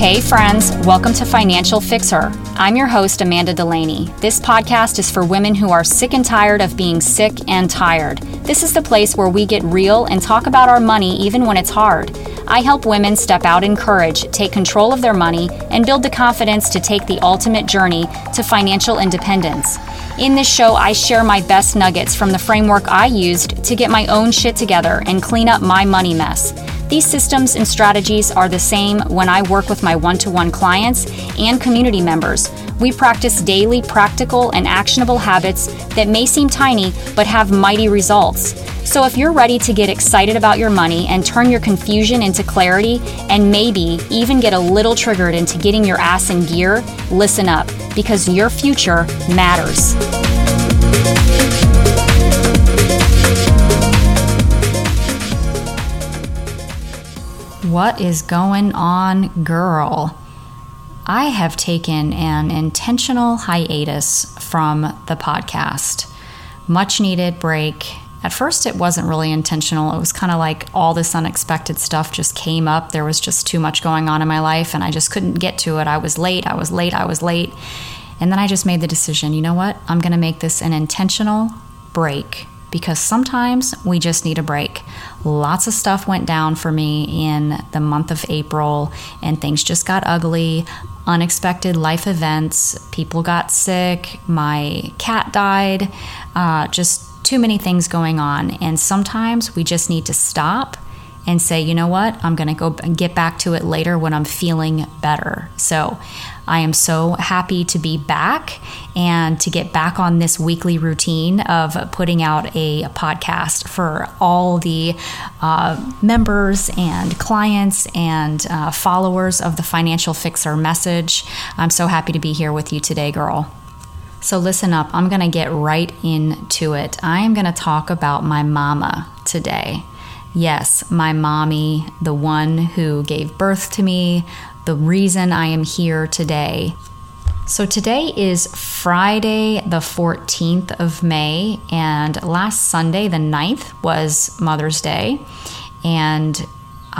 Hey, friends, welcome to Financial Fixer. I'm your host, Amanda Delaney. This podcast is for women who are sick and tired of being sick and tired. This is the place where we get real and talk about our money even when it's hard. I help women step out in courage, take control of their money, and build the confidence to take the ultimate journey to financial independence. In this show, I share my best nuggets from the framework I used to get my own shit together and clean up my money mess. These systems and strategies are the same when I work with my one to one clients and community members. We practice daily, practical, and actionable habits that may seem tiny but have mighty results. So, if you're ready to get excited about your money and turn your confusion into clarity, and maybe even get a little triggered into getting your ass in gear, listen up because your future matters. What is going on, girl? I have taken an intentional hiatus from the podcast. Much needed break. At first, it wasn't really intentional. It was kind of like all this unexpected stuff just came up. There was just too much going on in my life, and I just couldn't get to it. I was late, I was late, I was late. And then I just made the decision you know what? I'm going to make this an intentional break because sometimes we just need a break. Lots of stuff went down for me in the month of April, and things just got ugly. Unexpected life events, people got sick, my cat died, uh, just too many things going on. And sometimes we just need to stop and say, you know what, I'm going to go get back to it later when I'm feeling better. So I am so happy to be back and to get back on this weekly routine of putting out a podcast for all the uh, members and clients and uh, followers of the Financial Fixer message. I'm so happy to be here with you today, girl. So, listen up, I'm to get right into it. I am to talk about my mama today. Yes, my mommy, the one who gave birth to me, the reason I am here today. So today is Friday, the 14th of May, and last Sunday, the 9th, was Mother's Day. And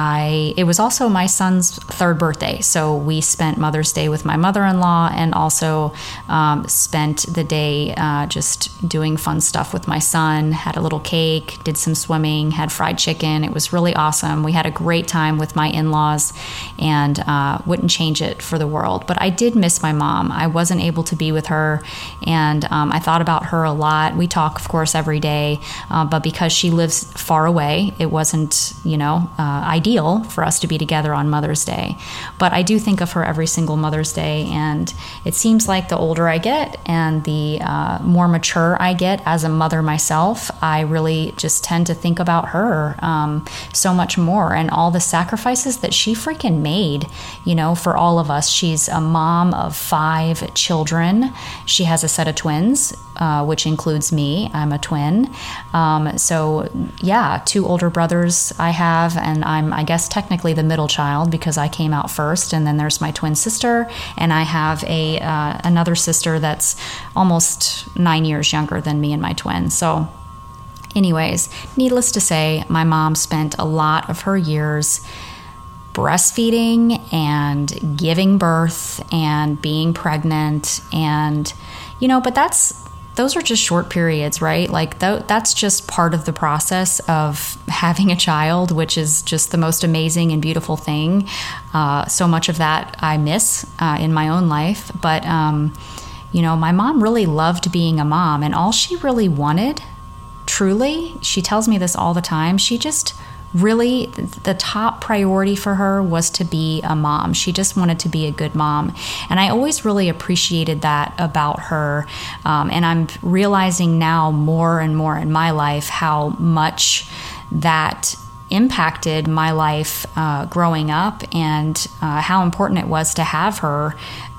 I it was also my son's third birthday, so we spent Mother's Day with my mother-in-law, and also um, spent the day uh, just doing fun stuff with my son. Had a little cake, did some swimming, had fried chicken. It was really awesome. We had a great time with my in-laws, and uh, wouldn't change it for the world. But I did miss my mom. I wasn't able to be with her, and um, I thought about her a lot. We talk, of course, every day, uh, but because she lives far away, it wasn't you know I ideal for us to be together on Mother's Day. But I do think of her every single Mother's Day, and it seems like the older I get and the uh, more mature I get as a mother myself, I really just tend to think about her um, so much more and all the sacrifices that she freaking made, you know, for all of us. She's a mom of five children, she has a set of twins. Uh, which includes me. I'm a twin. Um, so, yeah, two older brothers I have, and I'm, I guess, technically the middle child because I came out first. And then there's my twin sister, and I have a uh, another sister that's almost nine years younger than me and my twin. So, anyways, needless to say, my mom spent a lot of her years breastfeeding and giving birth and being pregnant and you know but that's those are just short periods, right? Like th- that's just part of the process of having a child, which is just the most amazing and beautiful thing. Uh, so much of that I miss uh, in my own life, but um, you know, my mom really loved being a mom, and all she really wanted, truly, she tells me this all the time. She just really the top priority for her was to be a mom. She just wanted to be a good mom. And I always really appreciated that about her. Um, and I'm realizing now more and more in my life how much that impacted my life uh, growing up and uh, how important it was to have her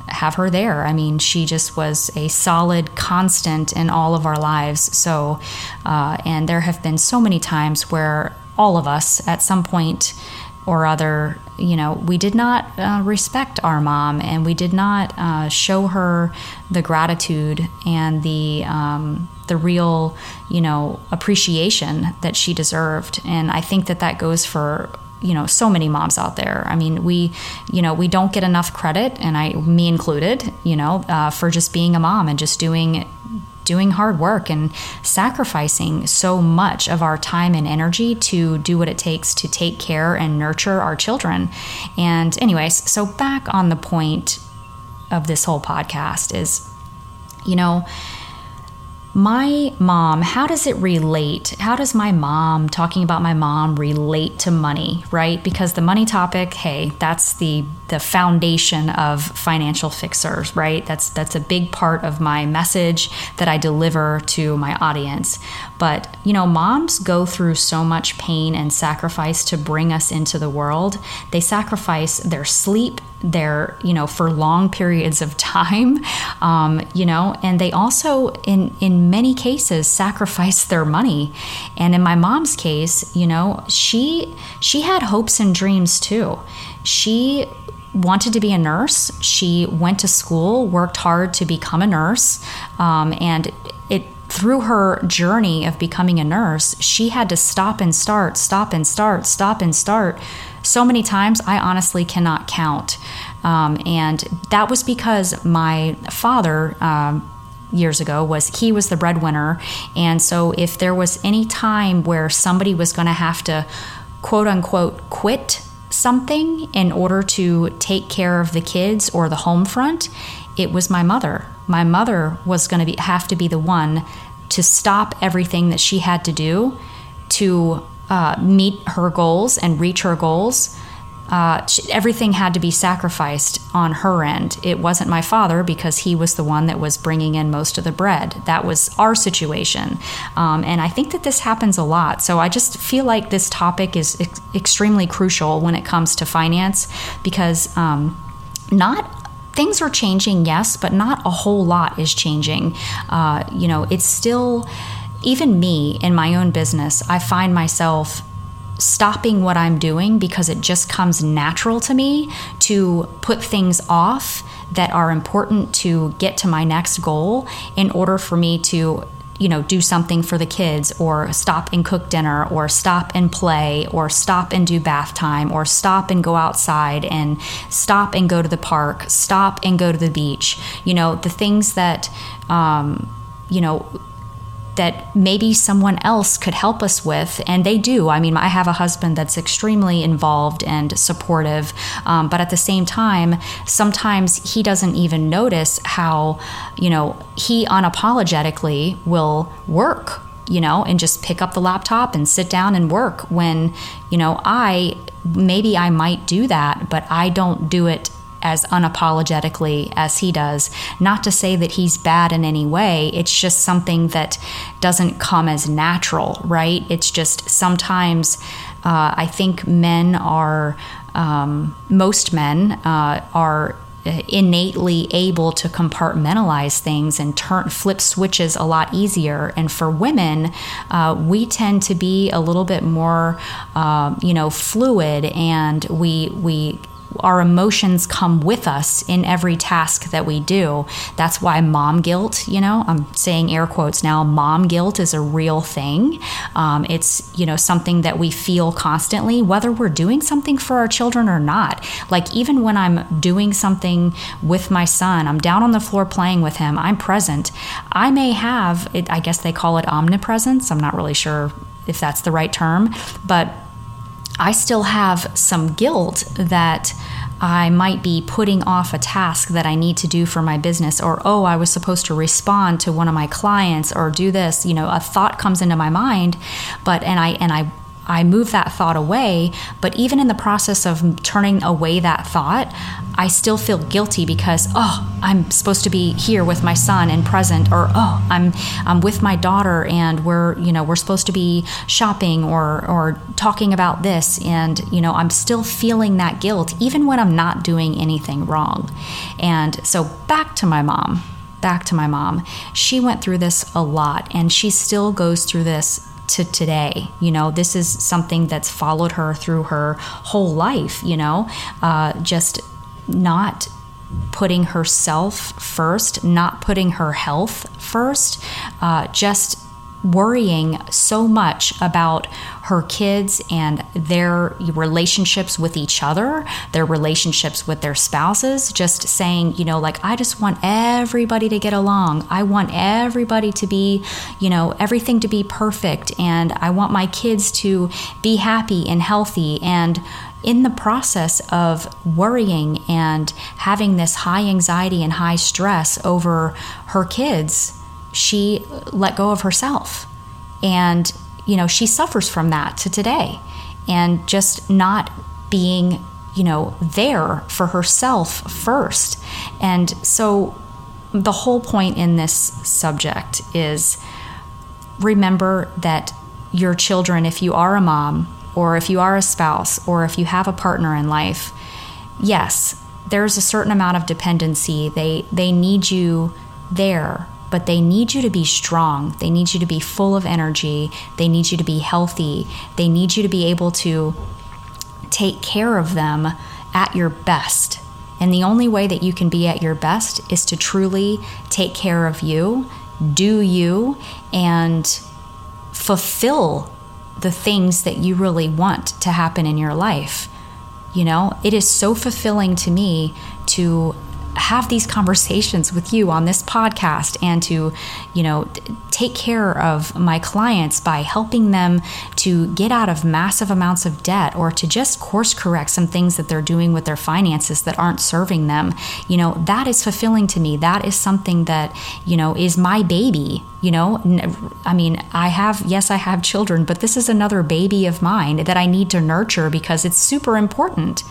have her there. I mean, she just was a solid constant in all of our lives. So, uh, and there have been so many times where all of us at some point or other, you know, we did not uh, respect our mom and we did not uh, show her the gratitude and the um, the real, you know, appreciation that she deserved. And I think that that goes for you know so many moms out there i mean we you know we don't get enough credit and i me included you know uh, for just being a mom and just doing doing hard work and sacrificing so much of our time and energy to do what it takes to take care and nurture our children. And anyways so back on the point of this whole podcast is you know my mom, how does it relate? How does my mom, talking about my mom, relate to money, right? Because the money topic, hey, that's the the foundation of financial fixers, right? That's that's a big part of my message that I deliver to my audience. But, you know, moms go through so much pain and sacrifice to bring us into the world. They sacrifice their sleep, their, you know, for long periods of time, um, you know, and they also, in, in many cases, sacrifice their money. And in my mom's case, you know, she, she had hopes and dreams too. She wanted to be a nurse. She went to school, worked hard to become a nurse, um, and it through her journey of becoming a nurse, she had to stop and start, stop and start, stop and start so many times I honestly cannot count. Um, and that was because my father. Um, years ago was he was the breadwinner and so if there was any time where somebody was going to have to quote unquote quit something in order to take care of the kids or the home front it was my mother my mother was going to be have to be the one to stop everything that she had to do to uh, meet her goals and reach her goals. Uh, she, everything had to be sacrificed on her end. It wasn't my father because he was the one that was bringing in most of the bread. That was our situation. Um, and I think that this happens a lot. So I just feel like this topic is ex- extremely crucial when it comes to finance because um, not things are changing, yes, but not a whole lot is changing. Uh, you know, it's still, even me in my own business, I find myself stopping what I'm doing because it just comes natural to me to put things off that are important to get to my next goal in order for me to you know, do something for the kids or stop and cook dinner or stop and play or stop and do bath time or stop and go outside and stop and go to the park, stop and go to the beach. You know, the things that, um, you know, that maybe someone else could help us with, and they do. I mean, I have a husband that's extremely involved and supportive, um, but at the same time, sometimes he doesn't even notice how, you know, he unapologetically will work you know, and just pick up the laptop and sit down and work when, you know, I maybe I might do that, but I don't do it as unapologetically as he does. Not to say that he's bad in any way, it's just something that doesn't come as natural, right? It's just sometimes uh, I think men are, um, most men uh, are innately able to compartmentalize things and turn flip switches a lot easier and for women uh, we tend to be a little bit more uh, you know fluid and we we our emotions come with us in every task that we do. That's why mom guilt, you know, I'm saying air quotes now, mom guilt is a real thing. Um, it's, you know, something that we feel constantly, whether we're doing something for our children or not. Like, even when I'm doing something with my son, I'm down on the floor playing with him, I'm present. I may have, it, I guess they call it omnipresence. I'm not really sure if that's the right term, but I still have some guilt that I might be putting off a task that I need to do for my business, or oh, I was supposed to respond to one of my clients or do this. You know, a thought comes into my mind, but and I and I I move that thought away. But even in the process of turning away that thought, I still feel guilty because oh, I'm supposed to be here with my son and present, or oh, I'm I'm with my daughter and we're you know we're supposed to be shopping or or talking about this, and you know I'm still feeling that guilt even when I'm not doing anything wrong. And so back to my mom back to my mom. She went through this a lot and she still goes through this to today. You know, this is something that's followed her through her whole life, you know, uh, just not putting herself first, not putting her health first, uh, just worrying so much about her kids and their relationships with each other, their relationships with their spouses, just saying, you know, like, I just want everybody to get along. I want everybody to be, you know, everything to be perfect. And I want my kids to be happy and healthy. And in the process of worrying and having this high anxiety and high stress over her kids, she let go of herself. And, you know, she suffers from that to today. And just not being, you know, there for herself first. And so the whole point in this subject is remember that your children, if you are a mom, or if you are a spouse, or if you have a partner in life, yes, there's a certain amount of dependency. They they need you there but they need you to be strong. They need you to be full of energy. They need you to be healthy. They need you to be able to take care of them at your best. And the only way that you can be at your best is to truly take care of you, do you, and fulfill the things that you really want to happen in your life. You know, it is so fulfilling to me to have these conversations with you on this podcast and to, you know, take care of my clients by helping them to get out of massive amounts of debt or to just course correct some things that they're doing with their finances that aren't serving them. You know, that is fulfilling to me. That is something that, you know, is my baby. You know, I mean, I have, yes, I have children, but this is another baby of mine that I need to nurture because it's super important.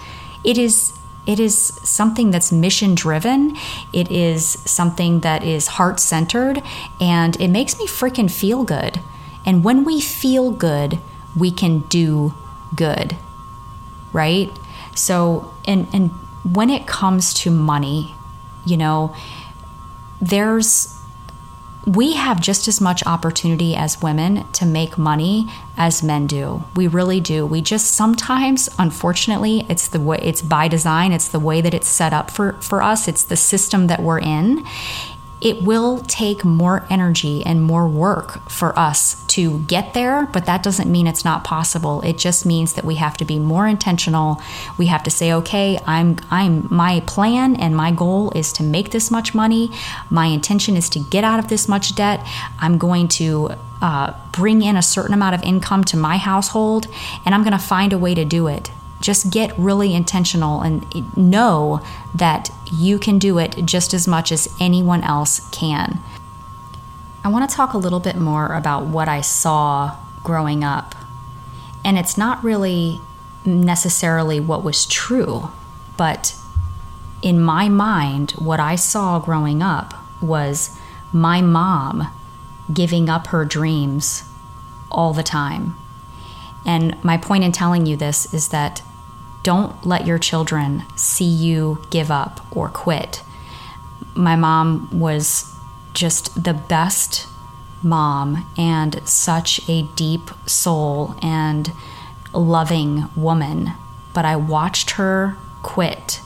It is it is something that's mission driven. It is something that is heart centered and it makes me freaking feel good. And when we feel good, we can do good. Right? So, and and when it comes to money, you know, there's we have just as much opportunity as women to make money as men do. We really do. We just sometimes, unfortunately, it's the way it's by design, it's the way that it's set up for, for us, it's the system that we're in it will take more energy and more work for us to get there, but that doesn't mean it's not possible. It just means that we have to be more intentional. We have to say, okay, I'm I'm my plan and my goal is to make this much money. My intention is to get out of this much debt. I'm going to uh, bring in a certain amount of income to my household, and I'm going to find a way to do it just get really intentional and know that you can do it just as much as anyone else can. I want to talk a little bit more about what I saw growing up. And it's not really necessarily what was true, but in my mind, what I saw growing up was my mom giving up her dreams all the time. And my point in telling you this is that don't let your children see you give up or quit. My mom was just the best mom and such a deep soul and loving woman. But I watched her quit.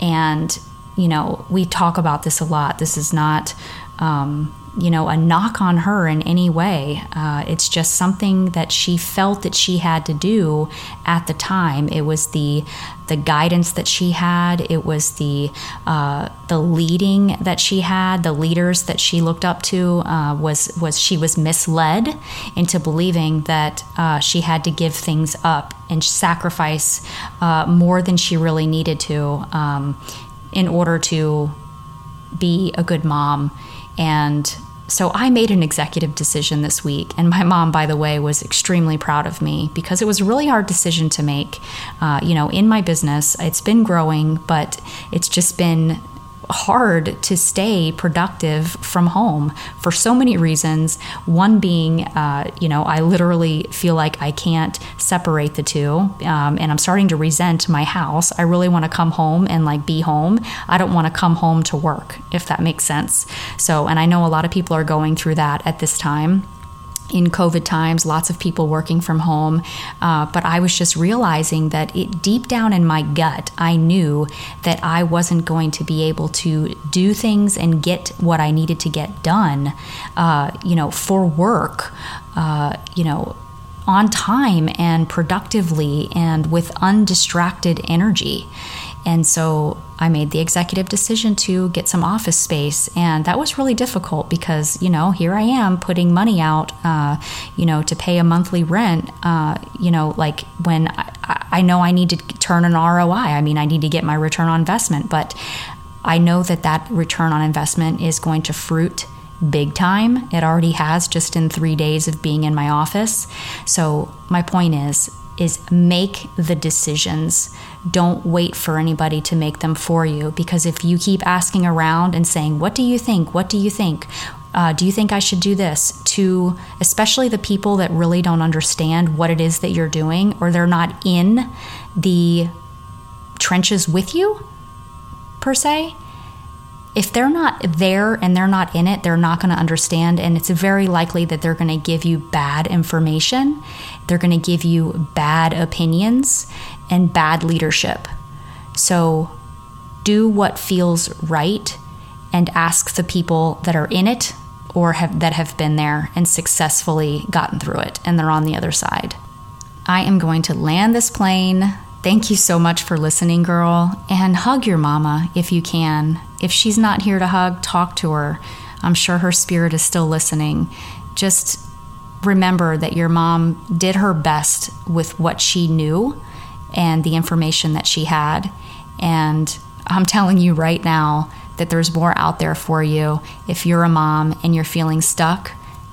And, you know, we talk about this a lot. This is not um, you know, a knock on her in any way. Uh, it's just something that she felt that she had to do at the time. It was the the guidance that she had. It was the uh, the leading that she had. The leaders that she looked up to uh, was was she was misled into believing that uh, she had to give things up and sacrifice uh, more than she really needed to um, in order to be a good mom and so I made an executive decision this week, and my mom, by the way, was extremely proud of me because it was a really hard decision to make. Uh, you know, in my business, it's been growing, but it's just been hard to stay productive from home for so many reasons. One being, uh, you know, I literally feel like I can't separate the two, um, and I'm starting to resent my house. I really want to come home and like be home. I don't want to come home to work, if that makes sense. So, and I know a lot of people are going through that at this time. In COVID times, lots of people working from home. Uh, but I was just realizing that it deep down in my gut, I knew that I wasn't going to be able to do things and get what I needed to get done, uh, you know, for work, uh, you know, on time and productively and with undistracted energy. And so I made the executive decision to get some office space. And that was really difficult because, you know, here I am putting money out, uh, you know, to pay a monthly rent, uh, you know, like when I, I know I need to turn an ROI. I mean, I need to get my return on investment, but I know that that return on investment is going to fruit big time. It already has just in three days of being in my office. So, my point is, is make the decisions. Don't wait for anybody to make them for you because if you keep asking around and saying, What do you think? What do you think? Uh, do you think I should do this? To especially the people that really don't understand what it is that you're doing or they're not in the trenches with you, per se, if they're not there and they're not in it, they're not going to understand. And it's very likely that they're going to give you bad information. They're going to give you bad opinions and bad leadership. So do what feels right and ask the people that are in it or have, that have been there and successfully gotten through it and they're on the other side. I am going to land this plane Thank you so much for listening, girl. And hug your mama if you can. If she's not here to hug, talk to her. I'm sure her spirit is still listening. Just remember that your mom did her best with what she knew and the information that she had. And I'm telling you right now that there's more out there for you if you're a mom and you're feeling stuck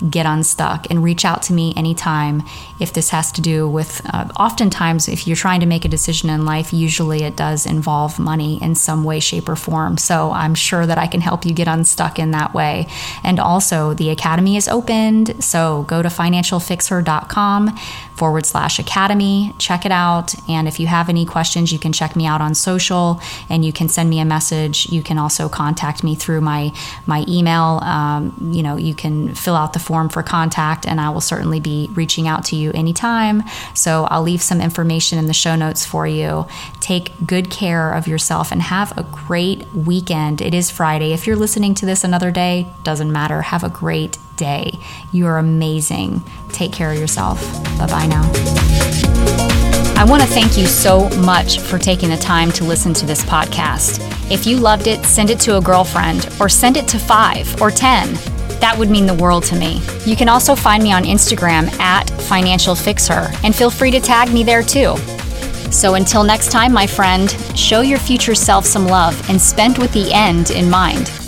get unstuck and reach out to me anytime if this has to do with uh, oftentimes if you're trying to make a decision in life usually it does involve money in some way shape or form so i'm sure that i can help you get unstuck in that way and also the academy is opened so go to financialfixer.com forward slash academy. Check it out. And if you have any questions, you can check me out on social and you can send me a message. You can also contact me through my, my email. Um, you know, you can fill out the form for contact and I will certainly be reaching out to you anytime. So I'll leave some information in the show notes for you. Take good care of yourself and have a great weekend. It is Friday. If you're listening to this another day, doesn't matter. Have a great day. You are amazing. Take care of yourself. Bye bye now. I want to thank you so much for taking the time to listen to this podcast. If you loved it, send it to a girlfriend or send it to five or 10. That would mean the world to me. You can also find me on Instagram at Financial Fixer and feel free to tag me there too. So until next time, my friend, show your future self some love and spend with the end in mind.